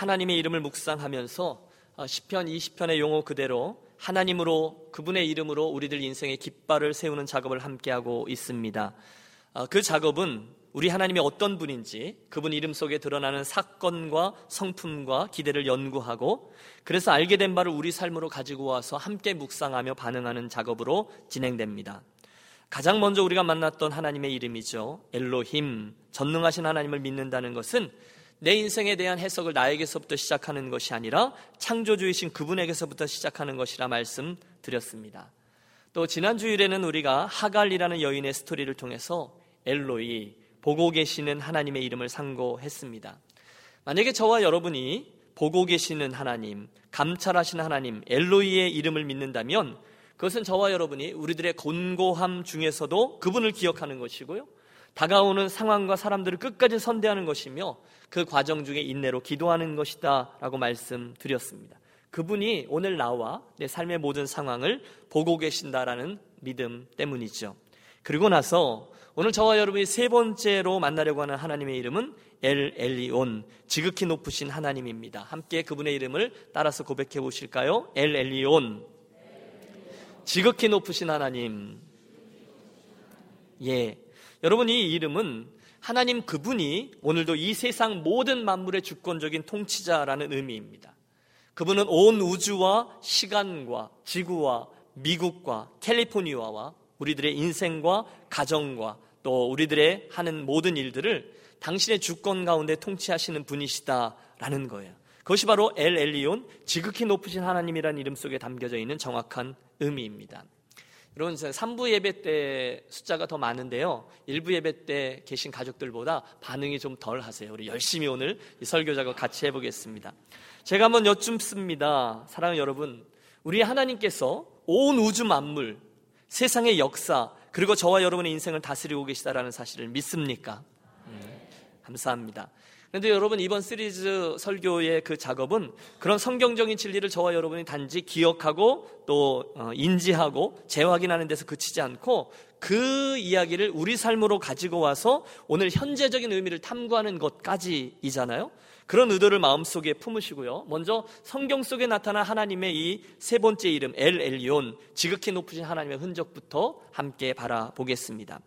하나님의 이름을 묵상하면서 어, 시편 20편의 용어 그대로 하나님으로 그분의 이름으로 우리들 인생의 깃발을 세우는 작업을 함께하고 있습니다. 어, 그 작업은 우리 하나님이 어떤 분인지 그분 이름 속에 드러나는 사건과 성품과 기대를 연구하고 그래서 알게 된 바를 우리 삶으로 가지고 와서 함께 묵상하며 반응하는 작업으로 진행됩니다. 가장 먼저 우리가 만났던 하나님의 이름이죠. 엘로힘, 전능하신 하나님을 믿는다는 것은 내 인생에 대한 해석을 나에게서부터 시작하는 것이 아니라 창조주이신 그분에게서부터 시작하는 것이라 말씀드렸습니다. 또 지난 주일에는 우리가 하갈이라는 여인의 스토리를 통해서 엘로이 보고 계시는 하나님의 이름을 상고했습니다. 만약에 저와 여러분이 보고 계시는 하나님, 감찰하시는 하나님, 엘로이의 이름을 믿는다면 그것은 저와 여러분이 우리들의 곤고함 중에서도 그분을 기억하는 것이고요. 다가오는 상황과 사람들을 끝까지 선대하는 것이며 그 과정 중에 인내로 기도하는 것이다 라고 말씀드렸습니다. 그분이 오늘 나와 내 삶의 모든 상황을 보고 계신다라는 믿음 때문이죠. 그리고 나서 오늘 저와 여러분이 세 번째로 만나려고 하는 하나님의 이름은 엘 엘리온, 지극히 높으신 하나님입니다. 함께 그분의 이름을 따라서 고백해 보실까요? 엘 엘리온, 지극히 높으신 하나님. 예. 여러분 이 이름은 하나님 그분이 오늘도 이 세상 모든 만물의 주권적인 통치자라는 의미입니다. 그분은 온 우주와 시간과 지구와 미국과 캘리포니아와 우리들의 인생과 가정과 또 우리들의 하는 모든 일들을 당신의 주권 가운데 통치하시는 분이시다라는 거예요. 그것이 바로 엘 엘리온 지극히 높으신 하나님이라는 이름 속에 담겨져 있는 정확한 의미입니다. 여러분 3부 예배 때 숫자가 더 많은데요. 1부 예배 때 계신 가족들보다 반응이 좀 덜 하세요. 우리 열심히 오늘 설교 작업 같이 해보겠습니다. 제가 한번 여쭙습니다. 사랑하는 여러분, 우리 하나님께서 온 우주 만물, 세상의 역사, 그리고 저와 여러분의 인생을 다스리고 계시다라는 사실을 믿습니까? 네, 감사합니다. 그런데 여러분 이번 시리즈 설교의 그 작업은 그런 성경적인 진리를 저와 여러분이 단지 기억하고 또 어, 인지하고 재확인하는 데서 그치지 않고 그 이야기를 우리 삶으로 가지고 와서 오늘 현재적인 의미를 탐구하는 것까지이잖아요. 그런 의도를 마음속에 품으시고요. 먼저 성경 속에 나타난 하나님의 이 세 번째 이름 엘 엘리온 지극히 높으신 하나님의 흔적부터 함께 바라보겠습니다.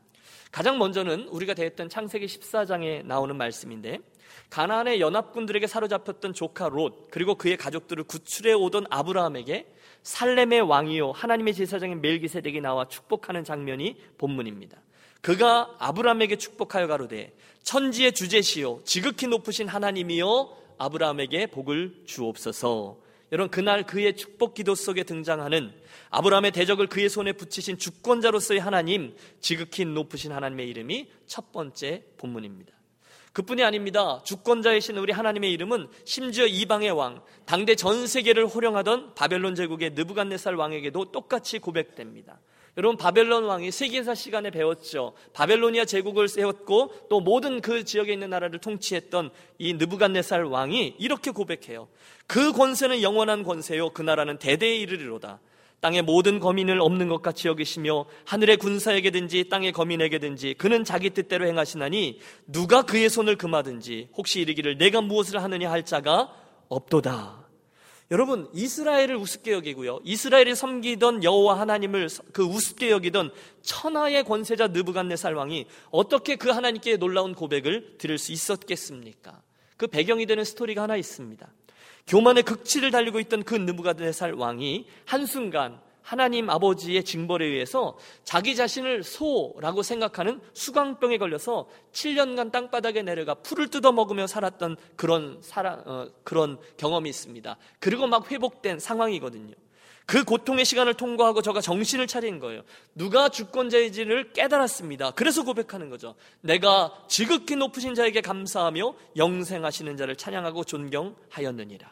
가장 먼저는 우리가 대했던 창세기 14장에 나오는 말씀인데 가나안의 연합군들에게 사로잡혔던 조카 롯 그리고 그의 가족들을 구출해 오던 아브라함에게 살렘의 왕이요 하나님의 제사장인 멜기세덱이 나와 축복하는 장면이 본문입니다. 그가 아브라함에게 축복하여 가로되 천지의 주제시요 지극히 높으신 하나님이요 아브라함에게 복을 주옵소서. 여러분 그날 그의 축복 기도 속에 등장하는 아브라함의 대적을 그의 손에 붙이신 주권자로서의 하나님 지극히 높으신 하나님의 이름이 첫 번째 본문입니다. 그뿐이 아닙니다. 주권자이신 우리 하나님의 이름은 심지어 이방의 왕, 당대 전 세계를 호령하던 바벨론 제국의 느부갓네살 왕에게도 똑같이 고백됩니다. 여러분 바벨론 왕이 세계사 시간에 배웠죠. 바벨로니아 제국을 세웠고 또 모든 그 지역에 있는 나라를 통치했던 이 느부갓네살 왕이 이렇게 고백해요. 그 권세는 영원한 권세요. 그 나라는 대대에 이르리로다. 땅의 모든 거민을 없는 것 같이 여기시며 하늘의 군사에게든지 땅의 거민에게든지 그는 자기 뜻대로 행하시나니 누가 그의 손을 금하든지 혹시 이르기를 내가 무엇을 하느냐 할 자가 없도다. 여러분 이스라엘을 우습게 여기고요. 이스라엘이 섬기던 여호와 하나님을 그 우습게 여기던 천하의 권세자 느부갓네살 왕이 어떻게 그 하나님께 놀라운 고백을 드릴 수 있었겠습니까? 그 배경이 되는 스토리가 하나 있습니다. 교만의 극치를 달리고 있던 그 느부갓네살 왕이 한순간 하나님 아버지의 징벌에 의해서 자기 자신을 소라고 생각하는 수광병에 걸려서 7년간 땅바닥에 내려가 풀을 뜯어 먹으며 살았던 그런 사랑, 어, 그런 경험이 있습니다. 그리고 막 회복된 상황이거든요. 그 고통의 시간을 통과하고 저가 정신을 차린 거예요. 누가 주권자인지를 깨달았습니다. 그래서 고백하는 거죠. 내가 지극히 높으신 자에게 감사하며 영생하시는 자를 찬양하고 존경하였느니라.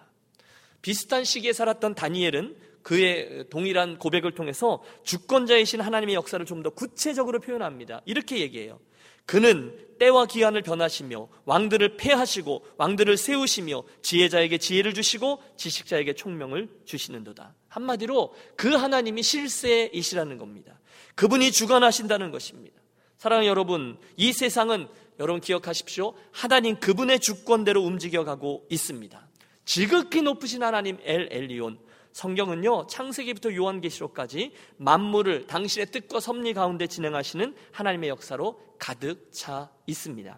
비슷한 시기에 살았던 다니엘은 그의 동일한 고백을 통해서 주권자이신 하나님의 역사를 좀 더 구체적으로 표현합니다. 이렇게 얘기해요. 그는 때와 기한을 변하시며 왕들을 패하시고 왕들을 세우시며 지혜자에게 지혜를 주시고 지식자에게 총명을 주시는도다. 한마디로 그 하나님이 실세이시라는 겁니다. 그분이 주관하신다는 것입니다. 사랑하는 여러분, 이 세상은 여러분 기억하십시오. 하나님 그분의 주권대로 움직여가고 있습니다. 지극히 높으신 하나님 엘 엘리온. 성경은요, 창세기부터 요한계시록까지 만물을 당신의 뜻과 섭리 가운데 진행하시는 하나님의 역사로 가득 차 있습니다.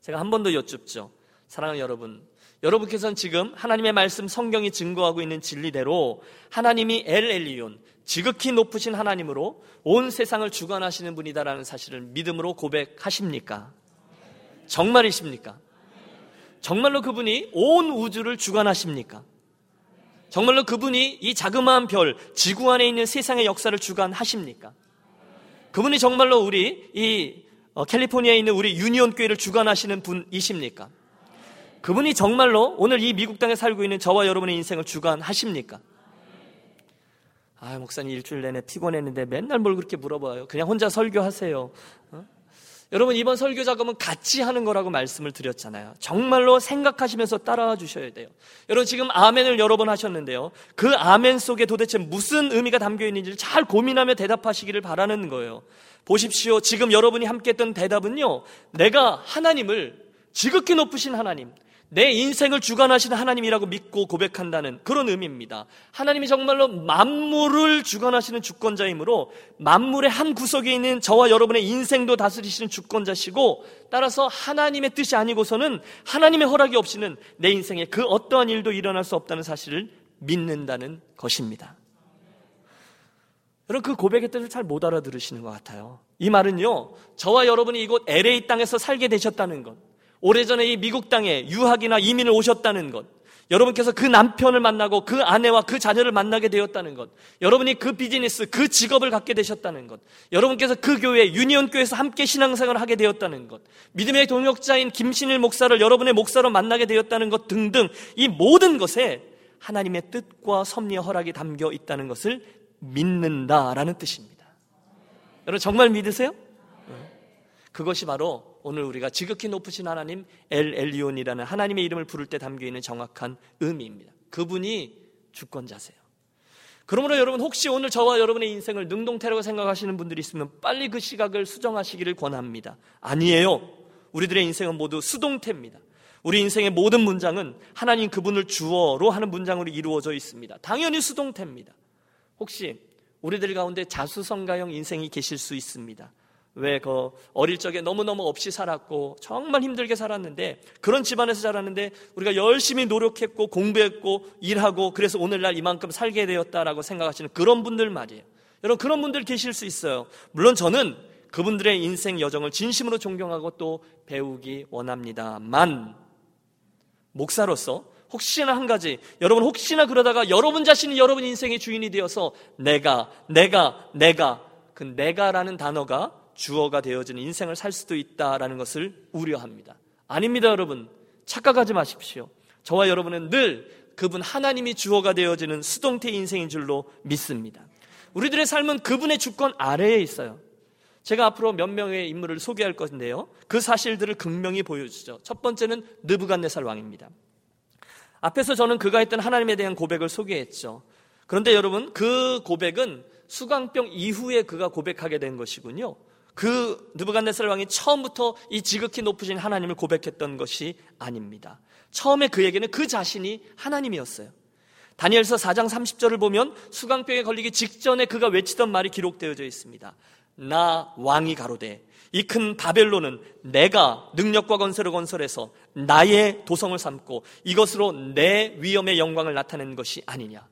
제가 한 번 더 여쭙죠. 사랑하는 여러분, 여러분께서는 지금 하나님의 말씀 성경이 증거하고 있는 진리대로 하나님이 엘 엘리온, 지극히 높으신 하나님으로 온 세상을 주관하시는 분이다라는 사실을 믿음으로 고백하십니까? 정말이십니까? 정말로 그분이 온 우주를 주관하십니까? 정말로 그분이 이 자그마한 별, 지구 안에 있는 세상의 역사를 주관하십니까? 그분이 정말로 우리 이 어, 캘리포니아에 있는 우리 유니온 교회를 주관하시는 분이십니까? 그분이 정말로 오늘 이 미국 땅에 살고 있는 저와 여러분의 인생을 주관하십니까? 아, 목사님 일주일 내내 피곤했는데 맨날 뭘 그렇게 물어봐요. 그냥 혼자 설교하세요. 어? 여러분 이번 설교 작업은 같이 하는 거라고 말씀을 드렸잖아요. 정말로 생각하시면서 따라와 주셔야 돼요. 여러분 지금 아멘을 여러 번 하셨는데요. 그 아멘 속에 도대체 무슨 의미가 담겨 있는지를 잘 고민하며 대답하시기를 바라는 거예요. 보십시오. 지금 여러분이 함께 했던 대답은요. 내가 하나님을 지극히 높으신 하나님, 내 인생을 주관하시는 하나님이라고 믿고 고백한다는 그런 의미입니다. 하나님이 정말로 만물을 주관하시는 주권자이므로 만물의 한 구석에 있는 저와 여러분의 인생도 다스리시는 주권자시고 따라서 하나님의 뜻이 아니고서는 하나님의 허락이 없이는 내 인생에 그 어떠한 일도 일어날 수 없다는 사실을 믿는다는 것입니다. 여러분 그 고백의 뜻을 잘 못 알아들으시는 것 같아요. 이 말은요, 저와 여러분이 이곳 LA 땅에서 살게 되셨다는 것, 오래전에 이 미국 땅에 유학이나 이민을 오셨다는 것, 여러분께서 그 남편을 만나고 그 아내와 그 자녀를 만나게 되었다는 것, 여러분이 그 비즈니스, 그 직업을 갖게 되셨다는 것, 여러분께서 그 교회, 유니온 교회에서 함께 신앙생활을 하게 되었다는 것, 믿음의 동역자인 김신일 목사를 여러분의 목사로 만나게 되었다는 것 등등 이 모든 것에 하나님의 뜻과 섭리의 허락이 담겨 있다는 것을 믿는다라는 뜻입니다. 여러분 정말 믿으세요? 그것이 바로 오늘 우리가 지극히 높으신 하나님 엘 엘리온이라는 하나님의 이름을 부를 때 담겨 있는 정확한 의미입니다. 그분이 주권자세요. 그러므로 여러분 혹시 오늘 저와 여러분의 인생을 능동태라고 생각하시는 분들이 있으면 빨리 그 시각을 수정하시기를 권합니다. 아니에요. 우리들의 인생은 모두 수동태입니다. 우리 인생의 모든 문장은 하나님 그분을 주어로 하는 문장으로 이루어져 있습니다. 당연히 수동태입니다. 혹시 우리들 가운데 자수성가형 인생이 계실 수 있습니다. 왜 그 어릴 적에 너무너무 없이 살았고 정말 힘들게 살았는데 그런 집안에서 자랐는데 우리가 열심히 노력했고 공부했고 일하고 그래서 오늘날 이만큼 살게 되었다라고 생각하시는 그런 분들 말이에요. 여러분 그런 분들 계실 수 있어요. 물론 저는 그분들의 인생 여정을 진심으로 존경하고 또 배우기 원합니다만 목사로서 혹시나 한 가지 여러분 혹시나 그러다가 여러분 자신이 여러분 인생의 주인이 되어서 내가 내가 내가 그 내가라는 단어가 주어가 되어지는 인생을 살 수도 있다라는 것을 우려합니다. 아닙니다, 여러분. 착각하지 마십시오. 저와 여러분은 늘 그분 하나님이 주어가 되어지는 수동태 인생인 줄로 믿습니다. 우리들의 삶은 그분의 주권 아래에 있어요. 제가 앞으로 몇 명의 인물을 소개할 것인데요. 그 사실들을 극명히 보여주죠. 첫 번째는 느부갓네살 왕입니다. 앞에서 저는 그가 했던 하나님에 대한 고백을 소개했죠. 그런데 여러분, 그 고백은 수강병 이후에 그가 고백하게 된 것이군요. 그 느부갓네살 왕이 처음부터 이 지극히 높으신 하나님을 고백했던 것이 아닙니다. 처음에 그에게는 그 자신이 하나님이었어요. 다니엘서 4장 30절을 보면 수강병에 걸리기 직전에 그가 외치던 말이 기록되어져 있습니다. 나 왕이 가로되 이 큰 바벨론은 내가 능력과 건설을 건설해서 나의 도성을 삼고 이것으로 내 위엄의 영광을 나타낸 것이 아니냐.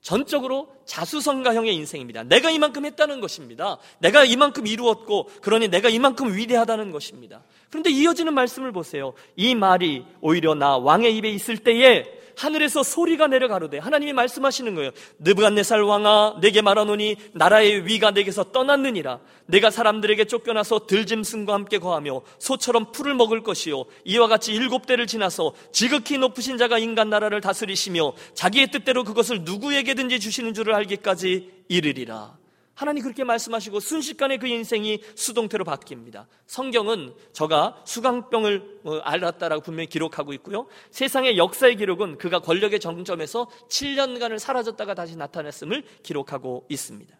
전적으로 자수성가형의 인생입니다. 내가 이만큼 했다는 것입니다. 내가 이만큼 이루었고, 그러니 내가 이만큼 위대하다는 것입니다. 그런데 이어지는 말씀을 보세요. 이 말이 오히려 나 왕의 입에 있을 때에 하늘에서 소리가 내려가로되 하나님이 말씀하시는 거예요. 느부갓네살 왕아 내게 말하노니 나라의 위가 내게서 떠났느니라. 내가 사람들에게 쫓겨나서 들짐승과 함께 거하며 소처럼 풀을 먹을 것이요 이와 같이 일곱 대를 지나서 지극히 높으신 자가 인간 나라를 다스리시며 자기의 뜻대로 그것을 누구에게든지 주시는 줄을 알기까지 이르리라. 하나님 그렇게 말씀하시고 순식간에 그 인생이 수동태로 바뀝니다. 성경은 저가 수강병을 뭐 알았다라고 분명히 기록하고 있고요. 세상의 역사의 기록은 그가 권력의 정점에서 7년간을 사라졌다가 다시 나타났음을 기록하고 있습니다.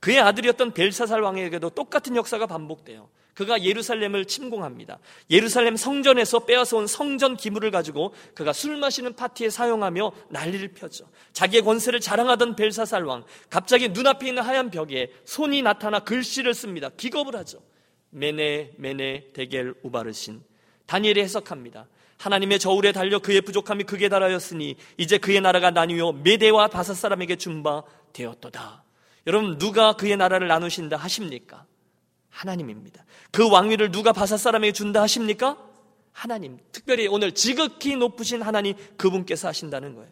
그의 아들이었던 벨사살 왕에게도 똑같은 역사가 반복돼요. 그가 예루살렘을 침공합니다. 예루살렘 성전에서 빼앗아 온 성전 기물을 가지고 그가 술 마시는 파티에 사용하며 난리를 펴죠. 자기의 권세를 자랑하던 벨사살 왕, 갑자기 눈앞에 있는 하얀 벽에 손이 나타나 글씨를 씁니다. 기겁을 하죠. 메네 메네 데겔 우바르신. 다니엘이 해석합니다. 하나님의 저울에 달려 그의 부족함이 극에 달하였으니 이제 그의 나라가 나뉘어 메대와 바사 사람에게 준바 되었도다. 여러분 누가 그의 나라를 나누신다 하십니까? 하나님입니다. 그 왕위를 누가 바사 사람에게 준다 하십니까? 하나님. 특별히 오늘 지극히 높으신 하나님 그분께서 하신다는 거예요.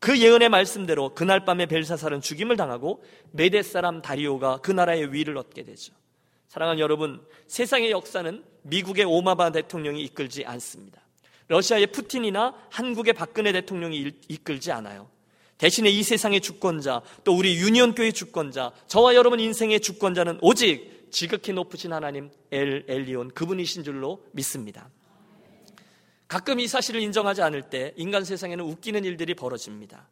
그 예언의 말씀대로 그날 밤에 벨사살은 죽임을 당하고 메대 사람 다리오가 그 나라의 위를 얻게 되죠. 사랑하는 여러분, 세상의 역사는 미국의 오마바 대통령이 이끌지 않습니다. 러시아의 푸틴이나 한국의 박근혜 대통령이 이끌지 않아요. 대신에 이 세상의 주권자, 또 우리 유니온교회 주권자, 저와 여러분 인생의 주권자는 오직 지극히 높으신 하나님 엘 엘리온 그분이신 줄로 믿습니다. 가끔 이 사실을 인정하지 않을 때 인간 세상에는 웃기는 일들이 벌어집니다.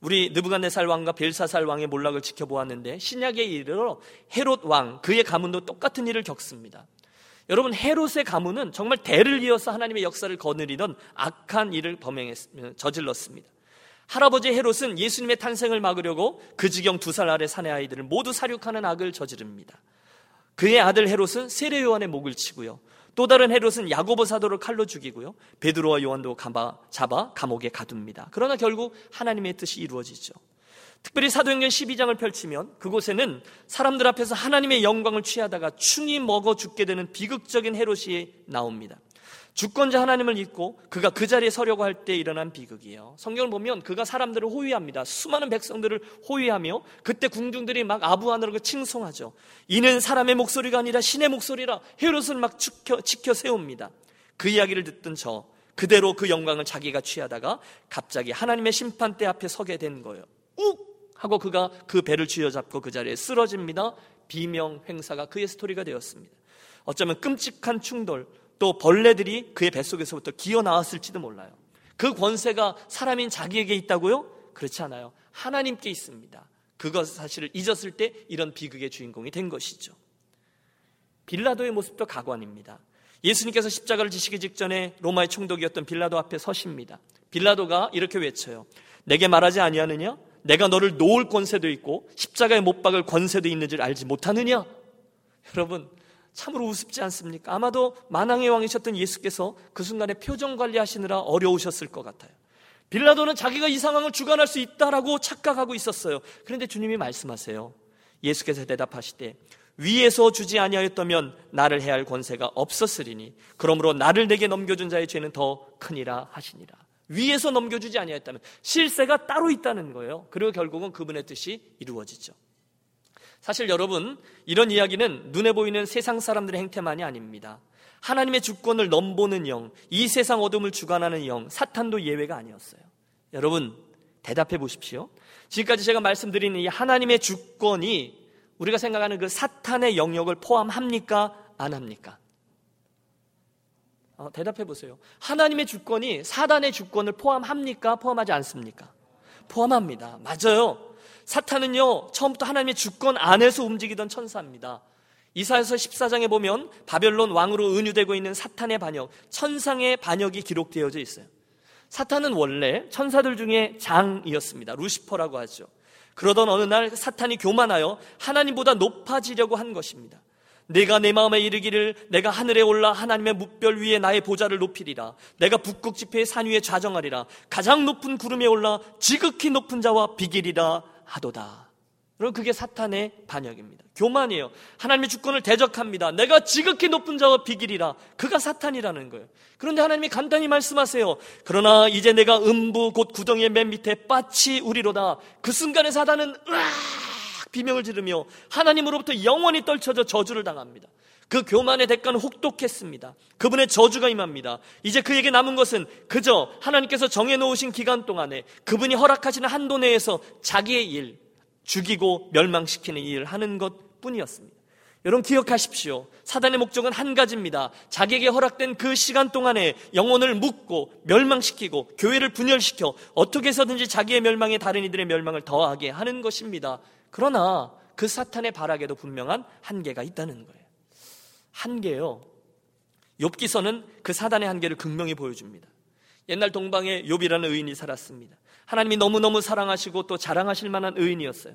우리 느부갓네살 왕과 벨사살 왕의 몰락을 지켜보았는데 신약에 이르러 헤롯 왕 그의 가문도 똑같은 일을 겪습니다. 여러분 헤롯의 가문은 정말 대를 이어서 하나님의 역사를 거느리던 악한 일을 범행했 저질렀습니다. 할아버지 헤롯은 예수님의 탄생을 막으려고 그 지경 두 살 아래 사내 아이들을 모두 사륙하는 악을 저지릅니다. 그의 아들 헤롯은 세례 요한의 목을 치고요. 또 다른 헤롯은 야고보 사도를 칼로 죽이고요. 베드로와 요한도 잡아 감옥에 가둡니다. 그러나 결국 하나님의 뜻이 이루어지죠. 특별히 사도행전 12장을 펼치면 그곳에는 사람들 앞에서 하나님의 영광을 취하다가 충이 먹어 죽게 되는 비극적인 헤롯이 나옵니다. 주권자 하나님을 잊고 그가 그 자리에 서려고 할 때 일어난 비극이에요. 성경을 보면 그가 사람들을 호위합니다. 수많은 백성들을 호위하며 그때 궁중들이 막 아부하느라고 칭송하죠. 이는 사람의 목소리가 아니라 신의 목소리라 헤롯을 막 지켜, 지켜 세웁니다. 그 이야기를 듣던 저 그대로 그 영광을 자기가 취하다가 갑자기 하나님의 심판대 앞에 서게 된 거예요. 욱 하고 그가 그 배를 쥐어잡고 그 자리에 쓰러집니다. 비명 행사가 그의 스토리가 되었습니다. 어쩌면 끔찍한 충돌, 또 벌레들이 그의 뱃속에서부터 기어 나왔을지도 몰라요. 그 권세가 사람인 자기에게 있다고요? 그렇지 않아요. 하나님께 있습니다. 그것 사실을 잊었을 때 이런 비극의 주인공이 된 것이죠. 빌라도의 모습도 가관입니다. 예수님께서 십자가를 지시기 직전에 로마의 총독이었던 빌라도 앞에 서십니다. 빌라도가 이렇게 외쳐요. 내게 말하지 아니하느냐? 내가 너를 놓을 권세도 있고 십자가에 못 박을 권세도 있는 줄 알지 못하느냐? 여러분, 참으로 우습지 않습니까? 아마도 만왕의 왕이셨던 예수께서 그 순간에 표정 관리하시느라 어려우셨을 것 같아요. 빌라도는 자기가 이 상황을 주관할 수 있다라고 착각하고 있었어요. 그런데 주님이 말씀하세요. 예수께서 대답하시되 위에서 주지 아니하였다면 나를 해할 권세가 없었으리니 그러므로 나를 내게 넘겨준 자의 죄는 더 크니라 하시니라. 위에서 넘겨주지 아니하였다면 실세가 따로 있다는 거예요. 그리고 결국은 그분의 뜻이 이루어지죠. 사실 여러분, 이런 이야기는 눈에 보이는 세상 사람들의 행태만이 아닙니다. 하나님의 주권을 넘보는 영, 이 세상 어둠을 주관하는 영, 사탄도 예외가 아니었어요. 여러분, 대답해 보십시오. 지금까지 제가 말씀드린 이 하나님의 주권이 우리가 생각하는 그 사탄의 영역을 포함합니까? 안 합니까? 어, 대답해 보세요. 하나님의 주권이 사단의 주권을 포함합니까? 포함하지 않습니까? 포함합니다. 맞아요. 사탄은요, 처음부터 하나님의 주권 안에서 움직이던 천사입니다. 이사에서 14장에 보면 바벨론 왕으로 은유되고 있는 사탄의 반역, 천상의 반역이 기록되어져 있어요. 사탄은 원래 천사들 중에 장이었습니다. 루시퍼라고 하죠. 그러던 어느 날 사탄이 교만하여 하나님보다 높아지려고 한 것입니다. 내가 내 마음에 이르기를 내가 하늘에 올라 하나님의 뭇별 위에 나의 보좌를 높이리라. 내가 북극 지폐의 산 위에 좌정하리라. 가장 높은 구름에 올라 지극히 높은 자와 비길이라 하도다. 여러분 그게 사탄의 반역입니다. 교만이에요. 하나님의 주권을 대적합니다. 내가 지극히 높은 자와 비길이라. 그가 사탄이라는 거예요. 그런데 하나님이 간단히 말씀하세요. 그러나 이제 내가 음부 곧 구덩이의 맨 밑에 빠치 우리로다. 그 순간에 사단은 으악 비명을 지르며 하나님으로부터 영원히 떨쳐져 저주를 당합니다. 그 교만의 대가는 혹독했습니다. 그분의 저주가 임합니다. 이제 그에게 남은 것은 그저 하나님께서 정해놓으신 기간 동안에 그분이 허락하시는 한도 내에서 자기의 일, 죽이고 멸망시키는 일을 하는 것 뿐이었습니다. 여러분 기억하십시오. 사단의 목적은 한 가지입니다. 자기에게 허락된 그 시간 동안에 영혼을 묶고 멸망시키고 교회를 분열시켜 어떻게 해서든지 자기의 멸망에 다른 이들의 멸망을 더하게 하는 것입니다. 그러나 그 사탄의 발악에도 분명한 한계가 있다는 거예요. 한계요. 욥기서는 그 사단의 한계를 극명히 보여줍니다. 옛날 동방에 욥이라는 의인이 살았습니다. 하나님이 너무너무 사랑하시고 또 자랑하실 만한 의인이었어요.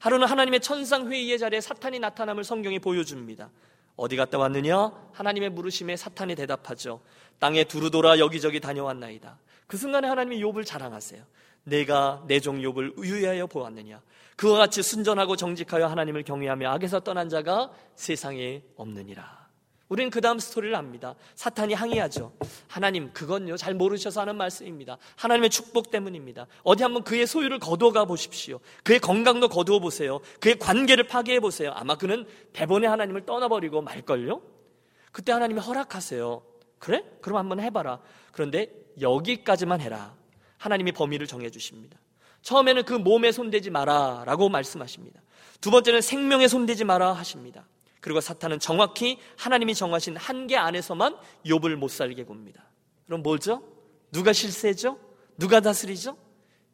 하루는 하나님의 천상 회의의 자리에 사탄이 나타남을 성경이 보여줍니다. 어디 갔다 왔느냐? 하나님의 물으심에 사탄이 대답하죠. 땅에 두루 돌아 여기저기 다녀왔나이다. 그 순간에 하나님이 욥을 자랑하세요. 내가 내 종 욥을 유의하여 보았느냐? 그와 같이 순전하고 정직하여 하나님을 경외하며 악에서 떠난 자가 세상에 없느니라. 우리는 그 다음 스토리를 압니다. 사탄이 항의하죠. 하나님, 그건요, 잘 모르셔서 하는 말씀입니다. 하나님의 축복 때문입니다. 어디 한번 그의 소유를 거두어가 보십시오. 그의 건강도 거두어 보세요. 그의 관계를 파괴해 보세요. 아마 그는 대본의 하나님을 떠나버리고 말걸요? 그때 하나님이 허락하세요. 그래? 그럼 한번 해봐라. 그런데 여기까지만 해라. 하나님이 범위를 정해주십니다. 처음에는 그 몸에 손대지 마라. 라고 말씀하십니다. 두 번째는 생명에 손대지 마라 하십니다. 그리고 사탄은 정확히 하나님이 정하신 한계 안에서만 욥을 못 살게 굽니다. 그럼 뭐죠? 누가 실세죠? 누가 다스리죠?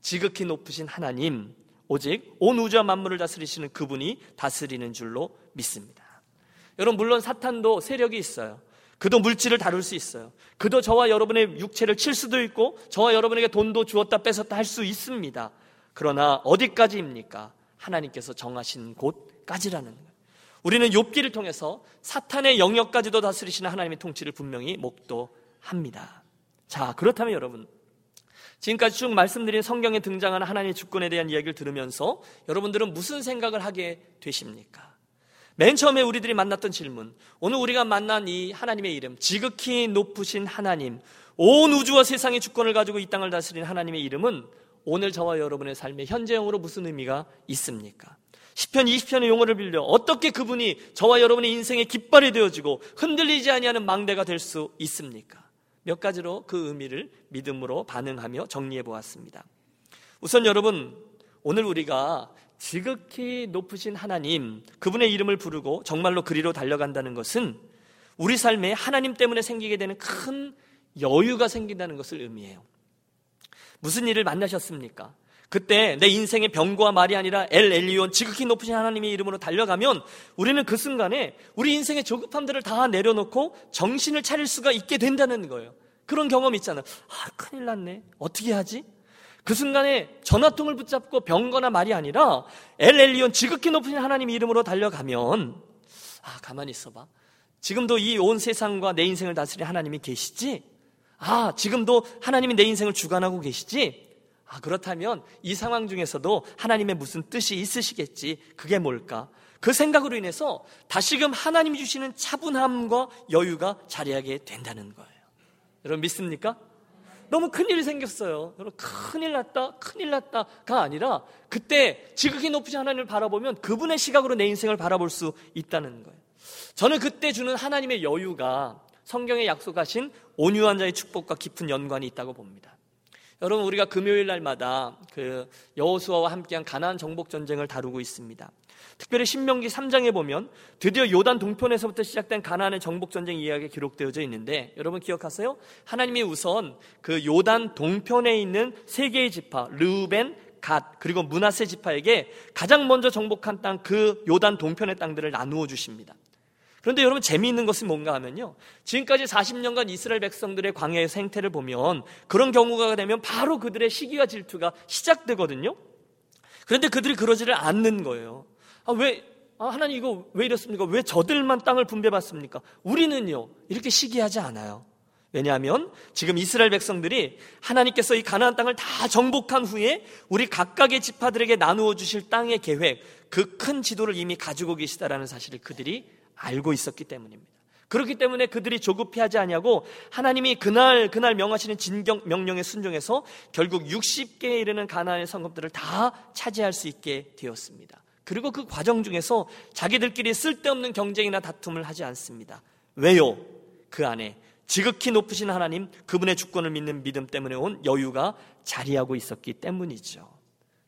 지극히 높으신 하나님, 오직 온 우주와 만물을 다스리시는 그분이 다스리는 줄로 믿습니다. 여러분 물론 사탄도 세력이 있어요. 그도 물질을 다룰 수 있어요. 그도 저와 여러분의 육체를 칠 수도 있고 저와 여러분에게 돈도 주었다 뺏었다 할 수 있습니다. 그러나 어디까지입니까? 하나님께서 정하신 곳까지라는 거예요. 우리는 욥기를 통해서 사탄의 영역까지도 다스리시는 하나님의 통치를 분명히 목도합니다. 자, 그렇다면 여러분 지금까지 쭉 말씀드린 성경에 등장하는 하나님의 주권에 대한 이야기를 들으면서 여러분들은 무슨 생각을 하게 되십니까? 맨 처음에 우리들이 만났던 질문, 오늘 우리가 만난 이 하나님의 이름, 지극히 높으신 하나님, 온 우주와 세상의 주권을 가지고 이 땅을 다스리는 하나님의 이름은 오늘 저와 여러분의 삶의 현재형으로 무슨 의미가 있습니까? 10편 20편의 용어를 빌려 어떻게 그분이 저와 여러분의 인생의 깃발이 되어지고 흔들리지 아니하는 망대가 될 수 있습니까? 몇 가지로 그 의미를 믿음으로 반응하며 정리해 보았습니다. 우선 여러분, 오늘 우리가 지극히 높으신 하나님, 그분의 이름을 부르고 정말로 그리로 달려간다는 것은 우리 삶에 하나님 때문에 생기게 되는 큰 여유가 생긴다는 것을 의미해요. 무슨 일을 만나셨습니까? 그때 내 인생의 병과 말이 아니라 엘 엘리온 지극히 높으신 하나님의 이름으로 달려가면 우리는 그 순간에 우리 인생의 조급함들을 다 내려놓고 정신을 차릴 수가 있게 된다는 거예요. 그런 경험 있잖아요. 아, 큰일 났네. 어떻게 하지? 그 순간에 전화통을 붙잡고 병거나 말이 아니라 엘 엘리온 지극히 높으신 하나님의 이름으로 달려가면 아, 가만히 있어봐. 지금도 이 온 세상과 내 인생을 다스리는 하나님이 계시지? 아, 지금도 하나님이 내 인생을 주관하고 계시지? 아, 그렇다면 이 상황 중에서도 하나님의 무슨 뜻이 있으시겠지. 그게 뭘까? 그 생각으로 인해서 다시금 하나님이 주시는 차분함과 여유가 자리하게 된다는 거예요. 여러분 믿습니까? 너무 큰일이 생겼어요. 여러분 큰일 났다, 큰일 났다가 아니라 그때 지극히 높으신 하나님을 바라보면 그분의 시각으로 내 인생을 바라볼 수 있다는 거예요. 저는 그때 주는 하나님의 여유가 성경에 약속하신 온유한 자의 축복과 깊은 연관이 있다고 봅니다. 여러분 우리가 금요일 날마다 그 여호수아와 함께한 가나안 정복 전쟁을 다루고 있습니다. 특별히 신명기 3장에 보면 드디어 요단 동편에서부터 시작된 가나안의 정복 전쟁 이야기가 기록되어져 있는데 여러분 기억하세요? 하나님이 우선 그 요단 동편에 있는 세 개의 지파 르우벤, 갓 그리고 문하세 지파에게 가장 먼저 정복한 땅 그 요단 동편의 땅들을 나누어 주십니다. 그런데 여러분 재미있는 것은 뭔가 하면요. 지금까지 40년간 이스라엘 백성들의 광야의 생태를 보면 그런 경우가 되면 바로 그들의 시기와 질투가 시작되거든요. 그런데 그들이 그러지를 않는 거예요. 아, 왜, 아, 하나님 이거 왜 이렇습니까? 왜 저들만 땅을 분배받습니까? 우리는요, 이렇게 시기하지 않아요. 왜냐하면 지금 이스라엘 백성들이 하나님께서 이 가나안 땅을 다 정복한 후에 우리 각각의 지파들에게 나누어 주실 땅의 계획, 그 큰 지도를 이미 가지고 계시다라는 사실을 그들이 알고 있었기 때문입니다. 그렇기 때문에 그들이 조급해하지 아니하고 하나님이 그날 그날 명하시는 진경 명령에 순종해서 결국 60개에 이르는 가나안의 성읍들을 다 차지할 수 있게 되었습니다. 그리고 그 과정 중에서 자기들끼리 쓸데없는 경쟁이나 다툼을 하지 않습니다. 왜요? 그 안에 지극히 높으신 하나님 그분의 주권을 믿는 믿음 때문에 온 여유가 자리하고 있었기 때문이죠.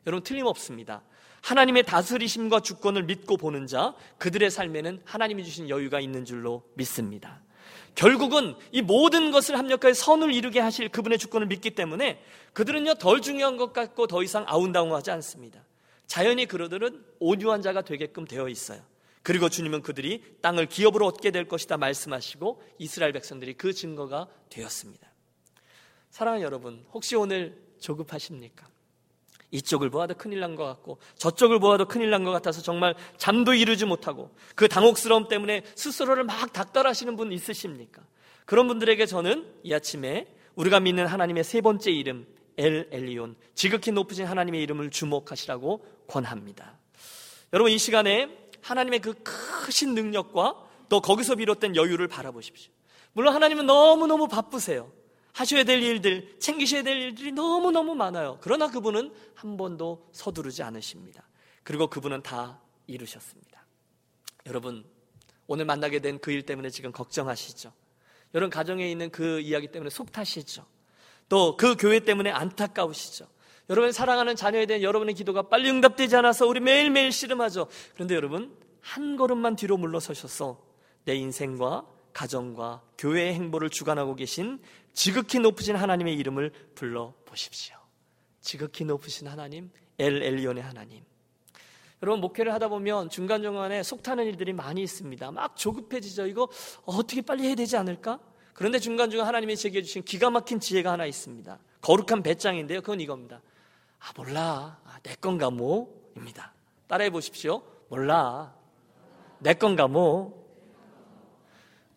여러분 틀림없습니다. 하나님의 다스리심과 주권을 믿고 보는 자, 그들의 삶에는 하나님이 주신 여유가 있는 줄로 믿습니다. 결국은 이 모든 것을 합력하여 선을 이루게 하실 그분의 주권을 믿기 때문에 그들은요, 덜 중요한 것 같고 더 이상 아운다운하지 않습니다. 자연히 그들은 온유한 자가 되게끔 되어 있어요. 그리고 주님은 그들이 땅을 기업으로 얻게 될 것이다 말씀하시고 이스라엘 백성들이 그 증거가 되었습니다. 사랑하는 여러분, 혹시 오늘 조급하십니까? 이쪽을 보아도 큰일 난 것 같고 저쪽을 보아도 큰일 난 것 같아서 정말 잠도 이루지 못하고 그 당혹스러움 때문에 스스로를 막 닥달하시는 분 있으십니까? 그런 분들에게 저는 이 아침에 우리가 믿는 하나님의 세 번째 이름 엘 엘리온 지극히 높으신 하나님의 이름을 주목하시라고 권합니다. 여러분 이 시간에 하나님의 그 크신 능력과 또 거기서 비롯된 여유를 바라보십시오. 물론 하나님은 너무너무 바쁘세요. 하셔야 될 일들, 챙기셔야 될 일들이 너무너무 많아요. 그러나 그분은 한 번도 서두르지 않으십니다. 그리고 그분은 다 이루셨습니다. 여러분, 오늘 만나게 된 그 일 때문에 지금 걱정하시죠? 여러분 가정에 있는 그 이야기 때문에 속 타시죠? 또 그 교회 때문에 안타까우시죠? 여러분 사랑하는 자녀에 대한 여러분의 기도가 빨리 응답되지 않아서 우리 매일매일 씨름하죠. 그런데 여러분 한 걸음만 뒤로 물러서셔서 내 인생과 가정과 교회의 행보를 주관하고 계신 지극히 높으신 하나님의 이름을 불러 보십시오. 지극히 높으신 하나님, 엘 엘리온의 하나님. 여러분 목회를 하다 보면 중간 중간에 속 타는 일들이 많이 있습니다. 막 조급해지죠. 이거 어떻게 빨리 해야 되지 않을까? 그런데 중간 중간 하나님이 제게 주신 기가 막힌 지혜가 하나 있습니다. 거룩한 배짱인데요. 그건 이겁니다. 아, 몰라. 아, 내 건가 뭐?입니다. 따라해 보십시오. 몰라. 내 건가 뭐?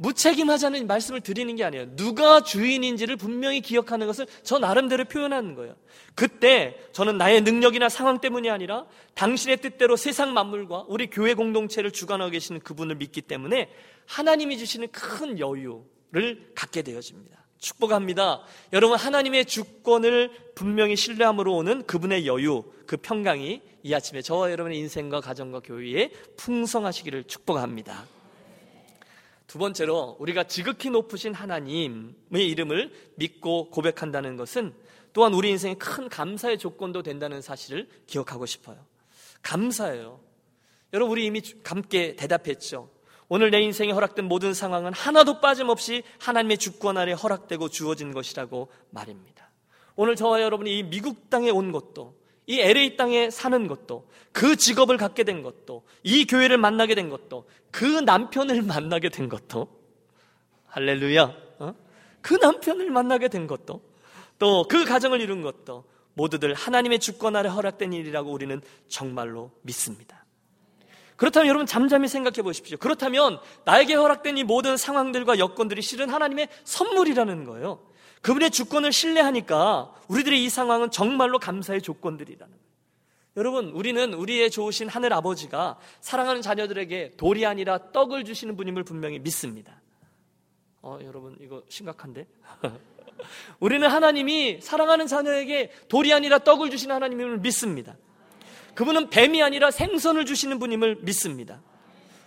무책임하자는 말씀을 드리는 게 아니에요. 누가 주인인지를 분명히 기억하는 것을 저 나름대로 표현하는 거예요. 그때 저는 나의 능력이나 상황 때문이 아니라 당신의 뜻대로 세상 만물과 우리 교회 공동체를 주관하고 계시는 그분을 믿기 때문에 하나님이 주시는 큰 여유를 갖게 되어집니다. 축복합니다. 여러분 하나님의 주권을 분명히 신뢰함으로 오는 그분의 여유, 그 평강이 이 아침에 저와 여러분의 인생과 가정과 교회에 풍성하시기를 축복합니다. 두 번째로 우리가 지극히 높으신 하나님의 이름을 믿고 고백한다는 것은 또한 우리 인생의 큰 감사의 조건도 된다는 사실을 기억하고 싶어요. 감사예요. 여러분 우리 이미 함께 대답했죠. 오늘 내 인생에 허락된 모든 상황은 하나도 빠짐없이 하나님의 주권 아래 허락되고 주어진 것이라고 말입니다. 오늘 저와 여러분이 이 미국 땅에 온 것도 이 LA 땅에 사는 것도 그 직업을 갖게 된 것도 이 교회를 만나게 된 것도 그 남편을 만나게 된 것도 할렐루야 어? 그 남편을 만나게 된 것도 또 그 가정을 이룬 것도 모두들 하나님의 주권 아래 허락된 일이라고 우리는 정말로 믿습니다. 그렇다면 여러분 잠잠히 생각해 보십시오. 그렇다면 나에게 허락된 이 모든 상황들과 여건들이 실은 하나님의 선물이라는 거예요. 그분의 주권을 신뢰하니까 우리들의 이 상황은 정말로 감사의 조건들이라는 거예요. 여러분, 우리는 우리의 좋으신 하늘 아버지가 사랑하는 자녀들에게 돌이 아니라 떡을 주시는 분임을 분명히 믿습니다. 어, 여러분, 이거 심각한데? 우리는 하나님이 사랑하는 자녀에게 돌이 아니라 떡을 주시는 하나님임을 믿습니다. 그분은 뱀이 아니라 생선을 주시는 분임을 믿습니다.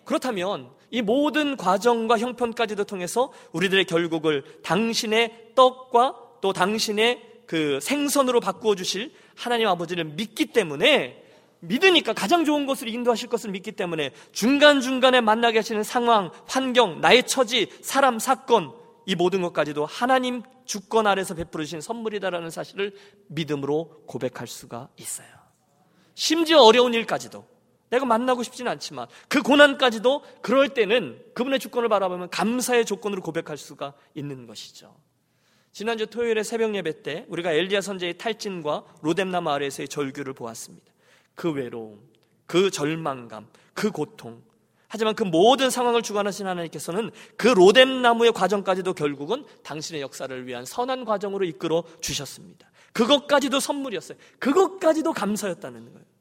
그렇다면 이 모든 과정과 형편까지도 통해서 우리들의 결국을 당신의 떡과 또 당신의 그 생선으로 바꾸어 주실 하나님 아버지를 믿기 때문에 믿으니까 가장 좋은 것을 인도하실 것을 믿기 때문에 중간중간에 만나게 하시는 상황, 환경, 나의 처지, 사람, 사건 이 모든 것까지도 하나님 주권 아래서 베풀어 주신 선물이다라는 사실을 믿음으로 고백할 수가 있어요. 심지어 어려운 일까지도 내가 만나고 싶지는 않지만 그 고난까지도 그럴 때는 그분의 주권을 바라보면 감사의 조건으로 고백할 수가 있는 것이죠. 지난주 토요일에 새벽 예배 때 우리가 엘리야 선제의 탈진과 로뎀나무 아래에서의 절규를 보았습니다. 그 외로움, 그 절망감, 그 고통. 하지만 그 모든 상황을 주관하신 하나님께서는 그 로뎀나무의 과정까지도 결국은 당신의 역사를 위한 선한 과정으로 이끌어 주셨습니다. 그것까지도 선물이었어요. 그것까지도 감사였다는 거예요.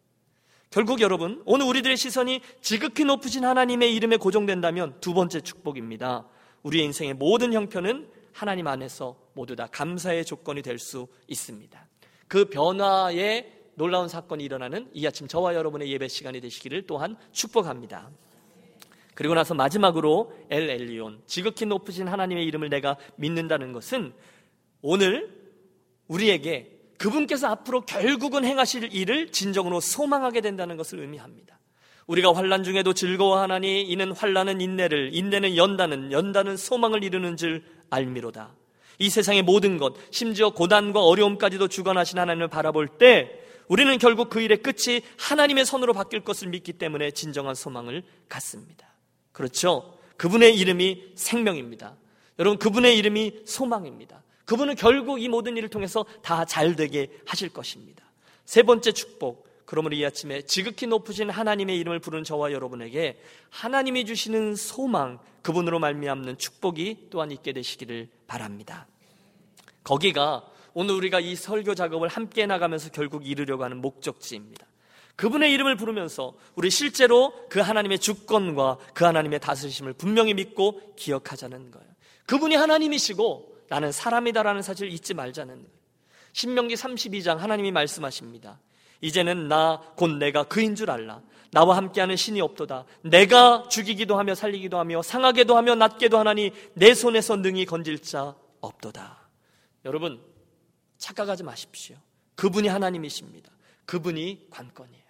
결국 여러분, 오늘 우리들의 시선이 지극히 높으신 하나님의 이름에 고정된다면 두 번째 축복입니다. 우리의 인생의 모든 형편은 하나님 안에서 모두 다 감사의 조건이 될 수 있습니다. 그 변화의 놀라운 사건이 일어나는 이 아침 저와 여러분의 예배 시간이 되시기를 또한 축복합니다. 그리고 나서 마지막으로 엘 엘리온, 지극히 높으신 하나님의 이름을 내가 믿는다는 것은 오늘 우리에게 그분께서 앞으로 결국은 행하실 일을 진정으로 소망하게 된다는 것을 의미합니다. 우리가 환란 중에도 즐거워하나니 이는 환란은 인내를 인내는 연다는 연다는 소망을 이루는 줄 알미로다. 이 세상의 모든 것 심지어 고난과 어려움까지도 주관하신 하나님을 바라볼 때 우리는 결국 그 일의 끝이 하나님의 손으로 바뀔 것을 믿기 때문에 진정한 소망을 갖습니다. 그렇죠? 그분의 이름이 생명입니다. 여러분, 그분의 이름이 소망입니다. 그분은 결국 이 모든 일을 통해서 다 잘 되게 하실 것입니다. 세 번째 축복. 그러므로 이 아침에 지극히 높으신 하나님의 이름을 부른 저와 여러분에게 하나님이 주시는 소망, 그분으로 말미암는 축복이 또한 있게 되시기를 바랍니다. 거기가 오늘 우리가 이 설교 작업을 함께 나가면서 결국 이루려고 하는 목적지입니다. 그분의 이름을 부르면서 우리 실제로 그 하나님의 주권과 그 하나님의 다스리심을 분명히 믿고 기억하자는 거예요. 그분이 하나님이시고 나는 사람이다라는 사실을 잊지 말자는. 신명기 32장 하나님이 말씀하십니다. 이제는 나 곧 내가 그인 줄 알라. 나와 함께하는 신이 없도다. 내가 죽이기도 하며 살리기도 하며 상하게도 하며 낫게도 하나니 내 손에서 능히 건질 자 없도다. 여러분 착각하지 마십시오. 그분이 하나님이십니다. 그분이 관건이에요.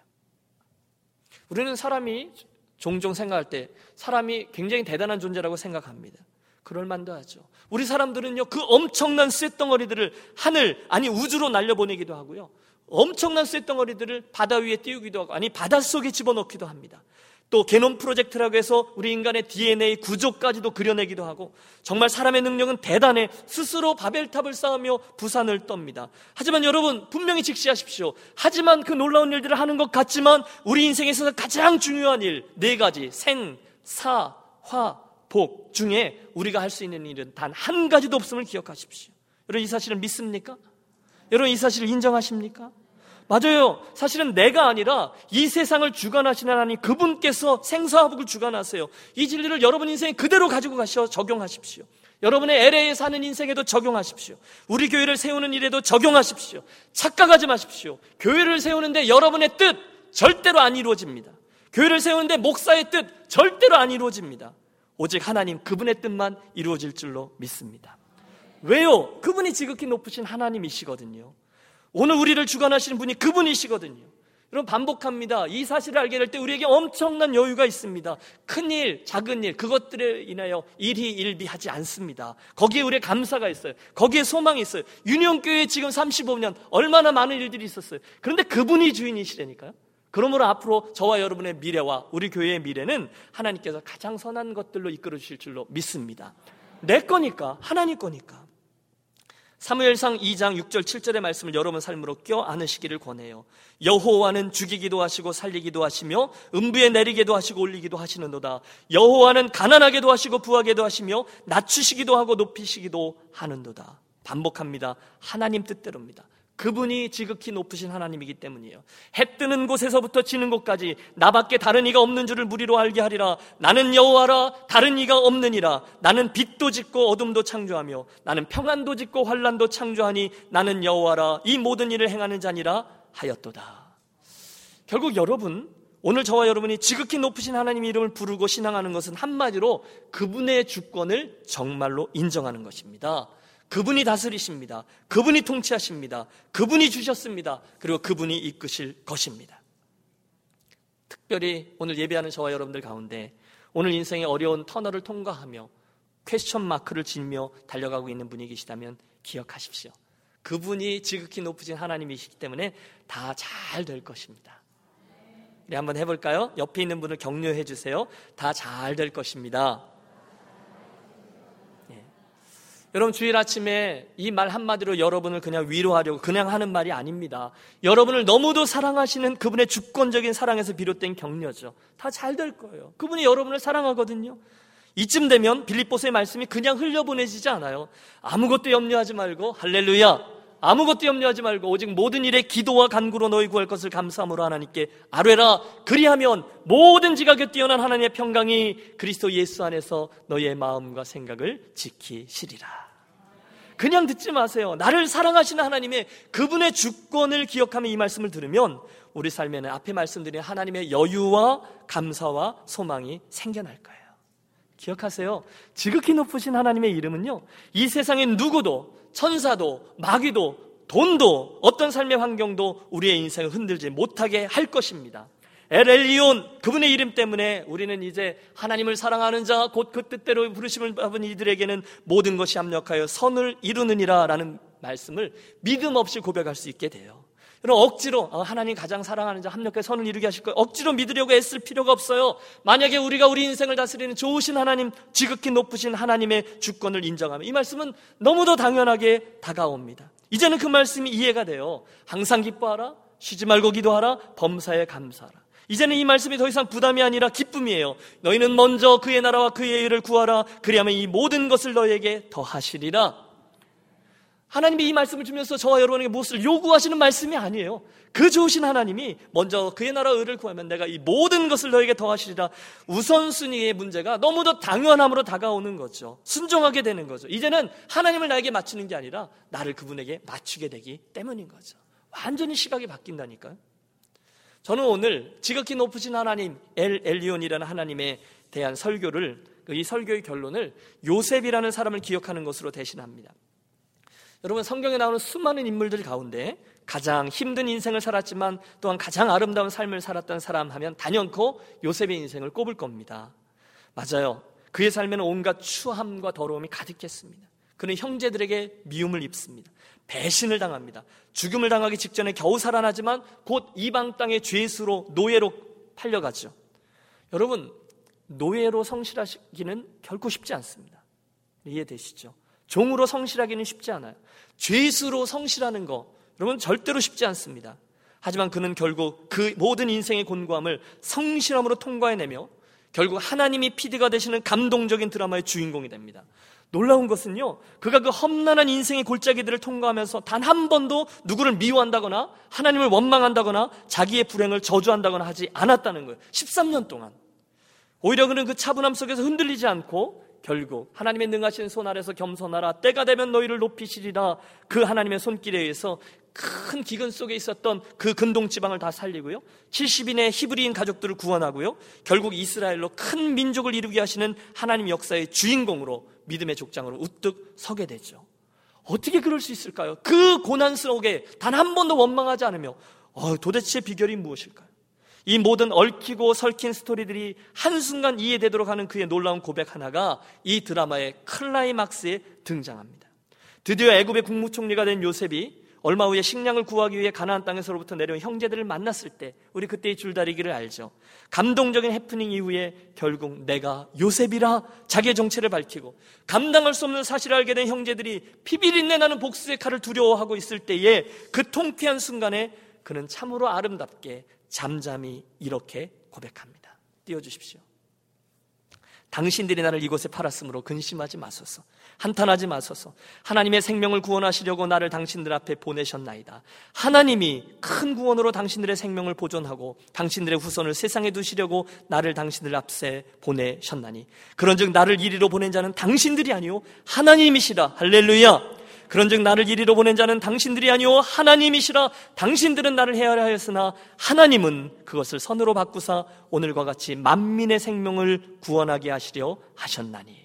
우리는 사람이 종종 생각할 때 사람이 굉장히 대단한 존재라고 생각합니다. 그럴 만도 하죠. 우리 사람들은요, 그 엄청난 쇳덩어리들을 하늘, 아니 우주로 날려보내기도 하고요. 엄청난 쇳덩어리들을 바다 위에 띄우기도 하고, 아니 바닷속에 집어넣기도 합니다. 또 게놈 프로젝트라고 해서 우리 인간의 DNA 구조까지도 그려내기도 하고 정말 사람의 능력은 대단해 스스로 바벨탑을 쌓으며 부산을 떱니다. 하지만 여러분 분명히 직시하십시오. 하지만 그 놀라운 일들을 하는 것 같지만 우리 인생에서 가장 중요한 일 네 가지 생, 사, 화, 복 중에 우리가 할 수 있는 일은 단 한 가지도 없음을 기억하십시오. 여러분 이 사실을 믿습니까? 여러분 이 사실을 인정하십니까? 맞아요. 사실은 내가 아니라 이 세상을 주관하시는 하나님 그분께서 생사화복을 주관하세요. 이 진리를 여러분 인생에 그대로 가지고 가셔 적용하십시오. 여러분의 LA에 사는 인생에도 적용하십시오. 우리 교회를 세우는 일에도 적용하십시오. 착각하지 마십시오. 교회를 세우는데 여러분의 뜻 절대로 안 이루어집니다. 교회를 세우는데 목사의 뜻 절대로 안 이루어집니다. 오직 하나님 그분의 뜻만 이루어질 줄로 믿습니다. 왜요? 그분이 지극히 높으신 하나님이시거든요. 오늘 우리를 주관하시는 분이 그분이시거든요. 여러분 반복합니다. 이 사실을 알게 될 때 우리에게 엄청난 여유가 있습니다. 큰 일, 작은 일, 그것들에 인하여 일희 일비하지 않습니다. 거기에 우리의 감사가 있어요. 거기에 소망이 있어요. 유니온교회 지금 35년 얼마나 많은 일들이 있었어요. 그런데 그분이 주인이시라니까요. 그러므로 앞으로 저와 여러분의 미래와 우리 교회의 미래는 하나님께서 가장 선한 것들로 이끌어 주실 줄로 믿습니다. 내 거니까 하나님 거니까. 사무엘상 2장 6절 7절의 말씀을 여러분 삶으로 껴 안으시기를 권해요. 여호와는 죽이기도 하시고 살리기도 하시며 음부에 내리게도 하시고 올리기도 하시는도다. 여호와는 가난하게도 하시고 부하게도 하시며 낮추시기도 하고 높이시기도 하는도다. 반복합니다. 하나님 뜻대로입니다. 그분이 지극히 높으신 하나님이기 때문이에요. 해 뜨는 곳에서부터 지는 곳까지 나밖에 다른 이가 없는 줄을 무리로 알게 하리라. 나는 여호와라 다른 이가 없느니라. 나는 빛도 짓고 어둠도 창조하며 나는 평안도 짓고 환란도 창조하니 나는 여호와라 이 모든 일을 행하는 자니라 하였도다. 결국 여러분 오늘 저와 여러분이 지극히 높으신 하나님의 이름을 부르고 신앙하는 것은 한마디로 그분의 주권을 정말로 인정하는 것입니다. 그분이 다스리십니다. 그분이 통치하십니다. 그분이 주셨습니다. 그리고 그분이 이끄실 것입니다. 특별히 오늘 예배하는 저와 여러분들 가운데 오늘 인생의 어려운 터널을 통과하며 퀘스천 마크를 지며 달려가고 있는 분이 계시다면 기억하십시오. 그분이 지극히 높으신 하나님이시기 때문에 다 잘 될 것입니다. 우리 한번 해볼까요? 옆에 있는 분을 격려해 주세요. 다 잘 될 것입니다. 여러분 주일 아침에 이 말 한마디로 여러분을 그냥 위로하려고 그냥 하는 말이 아닙니다. 여러분을 너무도 사랑하시는 그분의 주권적인 사랑에서 비롯된 격려죠. 다 잘 될 거예요. 그분이 여러분을 사랑하거든요. 이쯤 되면 빌립보스의 말씀이 그냥 흘려보내지지 않아요. 아무것도 염려하지 말고 할렐루야. 아무것도 염려하지 말고 오직 모든 일에 기도와 간구로 너희 구할 것을 감사함으로 하나님께 아뢰라. 그리하면 모든 지각에 뛰어난 하나님의 평강이 그리스도 예수 안에서 너희의 마음과 생각을 지키시리라. 그냥 듣지 마세요. 나를 사랑하시는 하나님의 그분의 주권을 기억하며 이 말씀을 들으면 우리 삶에는 앞에 말씀드린 하나님의 여유와 감사와 소망이 생겨날 거예요. 기억하세요. 지극히 높으신 하나님의 이름은요, 이 세상에 누구도, 천사도, 마귀도, 돈도, 어떤 삶의 환경도 우리의 인생을 흔들지 못하게 할 것입니다. 엘엘리온 그분의 이름 때문에 우리는 이제 하나님을 사랑하는 자 곧 그 뜻대로 부르심을 받은 이들에게는 모든 것이 합력하여 선을 이루느니라라는 말씀을 믿음 없이 고백할 수 있게 돼요. 그럼 억지로 어, 하나님 가장 사랑하는 자 합력해 선을 이루게 하실 거예요. 억지로 믿으려고 애쓸 필요가 없어요. 만약에 우리가 우리 인생을 다스리는 좋으신 하나님, 지극히 높으신 하나님의 주권을 인정하면 이 말씀은 너무도 당연하게 다가옵니다. 이제는 그 말씀이 이해가 돼요. 항상 기뻐하라, 쉬지 말고 기도하라, 범사에 감사하라. 이제는 이 말씀이 더 이상 부담이 아니라 기쁨이에요. 너희는 먼저 그의 나라와 그의 의를 구하라. 그리하면 이 모든 것을 너희에게 더하시리라. 하나님이 이 말씀을 주면서 저와 여러분에게 무엇을 요구하시는 말씀이 아니에요. 그 좋으신 하나님이 먼저 그의 나라 의를 구하면 내가 이 모든 것을 너에게 더하시리라. 우선순위의 문제가 너무도 당연함으로 다가오는 거죠. 순종하게 되는 거죠. 이제는 하나님을 나에게 맞추는 게 아니라 나를 그분에게 맞추게 되기 때문인 거죠. 완전히 시각이 바뀐다니까요. 저는 오늘 지극히 높으신 하나님 엘 엘리온이라는 하나님에 대한 설교를 이 설교의 결론을 요셉이라는 사람을 기억하는 것으로 대신합니다. 여러분 성경에 나오는 수많은 인물들 가운데 가장 힘든 인생을 살았지만 또한 가장 아름다운 삶을 살았던 사람 하면 단연코 요셉의 인생을 꼽을 겁니다. 맞아요. 그의 삶에는 온갖 추함과 더러움이 가득했습니다. 그는 형제들에게 미움을 입습니다. 배신을 당합니다. 죽음을 당하기 직전에 겨우 살아나지만 곧 이방 땅의 죄수로 노예로 팔려가죠. 여러분 노예로 성실하시기는 결코 쉽지 않습니다. 이해되시죠? 종으로 성실하기는 쉽지 않아요. 죄수로 성실하는 거, 여러분 절대로 쉽지 않습니다. 하지만 그는 결국 그 모든 인생의 곤고함을 성실함으로 통과해내며 결국 하나님이 피디가 되시는 감동적인 드라마의 주인공이 됩니다. 놀라운 것은요, 그가 그 험난한 인생의 골짜기들을 통과하면서 단 한 번도 누구를 미워한다거나 하나님을 원망한다거나 자기의 불행을 저주한다거나 하지 않았다는 거예요. 13년 동안. 오히려 그는 그 차분함 속에서 흔들리지 않고 결국 하나님의 능하신 손 아래서 겸손하라. 때가 되면 너희를 높이시리라. 그 하나님의 손길에 의해서 큰 기근 속에 있었던 그 근동 지방을 다 살리고요. 70인의 히브리인 가족들을 구원하고요. 결국 이스라엘로 큰 민족을 이루게 하시는 하나님 역사의 주인공으로 믿음의 족장으로 우뚝 서게 되죠. 어떻게 그럴 수 있을까요? 그 고난스러우게 단한 번도 원망하지 않으며 어, 도대체 비결이 무엇일까요? 이 모든 얽히고 설킨 스토리들이 한순간 이해되도록 하는 그의 놀라운 고백 하나가 이 드라마의 클라이막스에 등장합니다. 드디어 애굽의 국무총리가 된 요셉이 얼마 후에 식량을 구하기 위해 가나안 땅에서로부터 내려온 형제들을 만났을 때 우리 그때의 줄다리기를 알죠. 감동적인 해프닝 이후에 결국 내가 요셉이라 자기의 정체를 밝히고 감당할 수 없는 사실을 알게 된 형제들이 피비린내 나는 복수의 칼을 두려워하고 있을 때에 그 통쾌한 순간에 그는 참으로 아름답게 잠잠히 이렇게 고백합니다. 띄워주십시오. 당신들이 나를 이곳에 팔았으므로 근심하지 마소서. 한탄하지 마소서. 하나님의 생명을 구원하시려고 나를 당신들 앞에 보내셨나이다. 하나님이 큰 구원으로 당신들의 생명을 보존하고 당신들의 후손을 세상에 두시려고 나를 당신들 앞에 보내셨나니. 그런즉 나를 이리로 보낸 자는 당신들이 아니요 하나님이시라. 할렐루야. 그런즉 나를 이리로 보낸 자는 당신들이 아니오 하나님이시라 당신들은 나를 헤아려 하였으나 하나님은 그것을 선으로 바꾸사 오늘과 같이 만민의 생명을 구원하게 하시려 하셨나니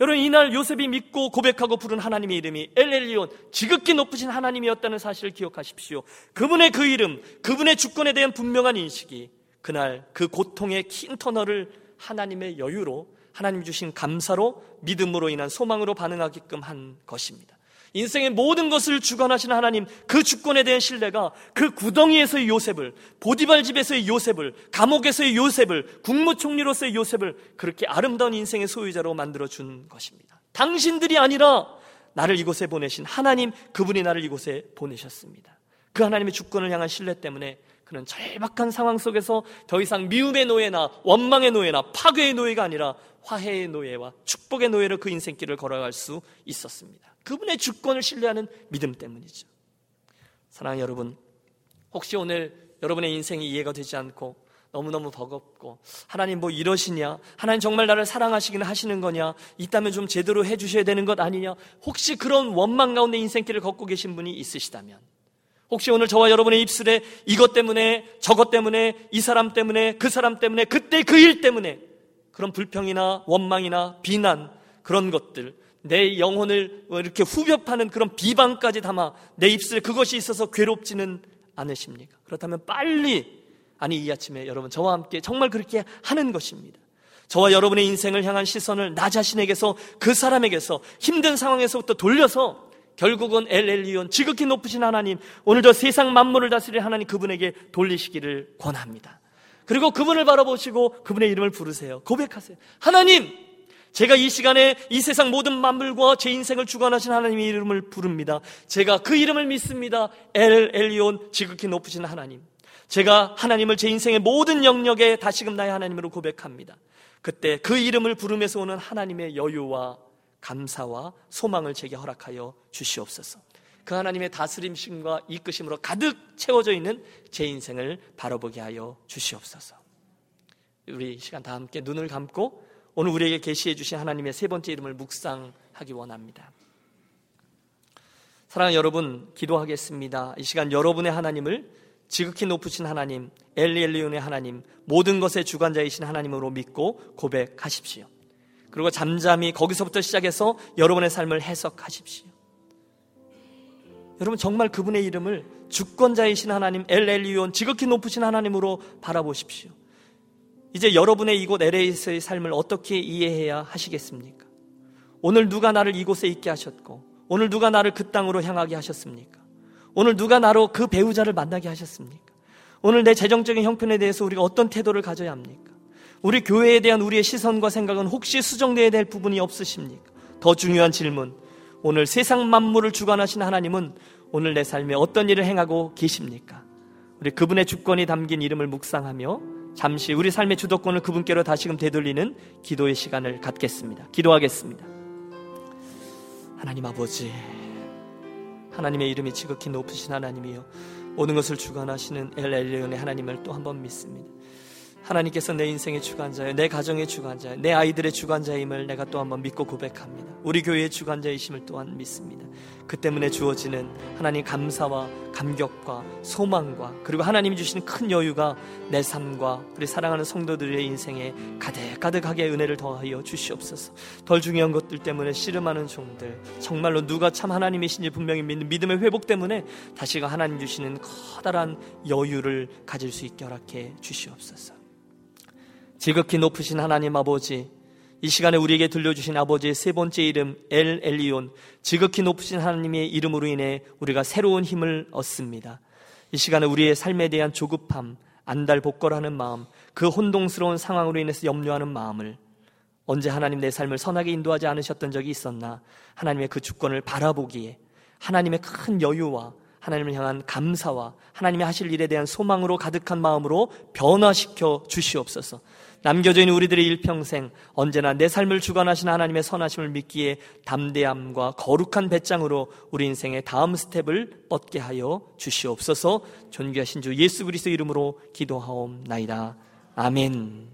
여러분 이날 요셉이 믿고 고백하고 부른 하나님의 이름이 엘엘리온 지극히 높으신 하나님이었다는 사실을 기억하십시오. 그분의 그 이름, 그분의 주권에 대한 분명한 인식이 그날 그 고통의 긴 터널을 하나님의 여유로 하나님 주신 감사로 믿음으로 인한 소망으로 반응하게끔 한 것입니다. 인생의 모든 것을 주관하시는 하나님 그 주권에 대한 신뢰가 그 구덩이에서의 요셉을 보디발 집에서의 요셉을 감옥에서의 요셉을 국무총리로서의 요셉을 그렇게 아름다운 인생의 소유자로 만들어 준 것입니다. 당신들이 아니라 나를 이곳에 보내신 하나님 그분이 나를 이곳에 보내셨습니다. 그 하나님의 주권을 향한 신뢰 때문에 그는 절박한 상황 속에서 더 이상 미움의 노예나 원망의 노예나 파괴의 노예가 아니라 화해의 노예와 축복의 노예로 그 인생길을 걸어갈 수 있었습니다. 그분의 주권을 신뢰하는 믿음 때문이죠. 사랑하는 여러분, 혹시 오늘 여러분의 인생이 이해가 되지 않고 너무너무 버겁고 하나님 뭐 이러시냐 하나님 정말 나를 사랑하시기는 하시는 거냐 있다면 좀 제대로 해주셔야 되는 것 아니냐 혹시 그런 원망 가운데 인생길을 걷고 계신 분이 있으시다면 혹시 오늘 저와 여러분의 입술에 이것 때문에 저것 때문에 이 사람 때문에 그 사람 때문에 그때 그 일 때문에 그런 불평이나 원망이나 비난 그런 것들 내 영혼을 이렇게 후벼파는 그런 비방까지 담아 내 입술에 그것이 있어서 괴롭지는 않으십니까? 그렇다면 빨리 아니 이 아침에 여러분 저와 함께 정말 그렇게 하는 것입니다. 저와 여러분의 인생을 향한 시선을 나 자신에게서 그 사람에게서 힘든 상황에서부터 돌려서 결국은 엘엘리온 지극히 높으신 하나님 오늘도 세상 만물을 다스릴 하나님 그분에게 돌리시기를 권합니다. 그리고 그분을 바라보시고 그분의 이름을 부르세요. 고백하세요. 하나님, 제가 이 시간에 이 세상 모든 만물과 제 인생을 주관하신 하나님의 이름을 부릅니다. 제가 그 이름을 믿습니다. 엘 엘리온 지극히 높으신 하나님. 제가 하나님을 제 인생의 모든 영역에 다시금 나의 하나님으로 고백합니다. 그때 그 이름을 부르면서 오는 하나님의 여유와 감사와 소망을 제게 허락하여 주시옵소서. 그 하나님의 다스림심과 이끄심으로 가득 채워져 있는 제 인생을 바라보게 하여 주시옵소서. 우리 시간 다 함께 눈을 감고 오늘 우리에게 계시해 주신 하나님의 세 번째 이름을 묵상하기 원합니다. 사랑하는 여러분, 기도하겠습니다. 이 시간 여러분의 하나님을 지극히 높으신 하나님, 엘리엘리온의 하나님, 모든 것의 주관자이신 하나님으로 믿고 고백하십시오. 그리고 잠잠히 거기서부터 시작해서 여러분의 삶을 해석하십시오. 여러분 정말 그분의 이름을 주권자이신 하나님 엘엘리온 지극히 높으신 하나님으로 바라보십시오. 이제 여러분의 이곳 LA에서의 삶을 어떻게 이해해야 하시겠습니까? 오늘 누가 나를 이곳에 있게 하셨고 오늘 누가 나를 그 땅으로 향하게 하셨습니까? 오늘 누가 나로 그 배우자를 만나게 하셨습니까? 오늘 내 재정적인 형편에 대해서 우리가 어떤 태도를 가져야 합니까? 우리 교회에 대한 우리의 시선과 생각은 혹시 수정되어야 될 부분이 없으십니까? 더 중요한 질문. 오늘 세상 만물을 주관하신 하나님은 오늘 내 삶에 어떤 일을 행하고 계십니까? 우리 그분의 주권이 담긴 이름을 묵상하며 잠시 우리 삶의 주도권을 그분께로 다시금 되돌리는 기도의 시간을 갖겠습니다. 기도하겠습니다. 하나님 아버지, 하나님의 이름이 지극히 높으신 하나님이요. 모든 것을 주관하시는 엘엘리온의 하나님을 또 한 번 믿습니다. 하나님께서 내 인생의 주관자요, 내 가정의 주관자요, 내 아이들의 주관자임을 내가 또 한번 믿고 고백합니다. 우리 교회의 주관자이심을 또한 믿습니다. 그 때문에 주어지는 하나님 감사와 감격과 소망과 그리고 하나님이 주시는 큰 여유가 내 삶과 우리 사랑하는 성도들의 인생에 가득가득하게 은혜를 더하여 주시옵소서. 덜 중요한 것들 때문에 씨름하는 종들, 정말로 누가 참 하나님이신지 분명히 믿는 믿음의 회복 때문에 다시가 하나님 주시는 커다란 여유를 가질 수 있게 허락해 주시옵소서. 지극히 높으신 하나님 아버지, 이 시간에 우리에게 들려주신 아버지의 세 번째 이름 엘 엘리온, 지극히 높으신 하나님의 이름으로 인해 우리가 새로운 힘을 얻습니다. 이 시간에 우리의 삶에 대한 조급함, 안달복걸하는 마음, 그 혼동스러운 상황으로 인해서 염려하는 마음을 언제 하나님 내 삶을 선하게 인도하지 않으셨던 적이 있었나 하나님의 그 주권을 바라보기에 하나님의 큰 여유와 하나님을 향한 감사와 하나님이 하실 일에 대한 소망으로 가득한 마음으로 변화시켜 주시옵소서. 남겨져 있는 우리들의 일평생 언제나 내 삶을 주관하신 하나님의 선하심을 믿기에 담대함과 거룩한 배짱으로 우리 인생의 다음 스텝을 뻗게 하여 주시옵소서 존귀하신 주 예수 그리스도 이름으로 기도하옵나이다. 아멘.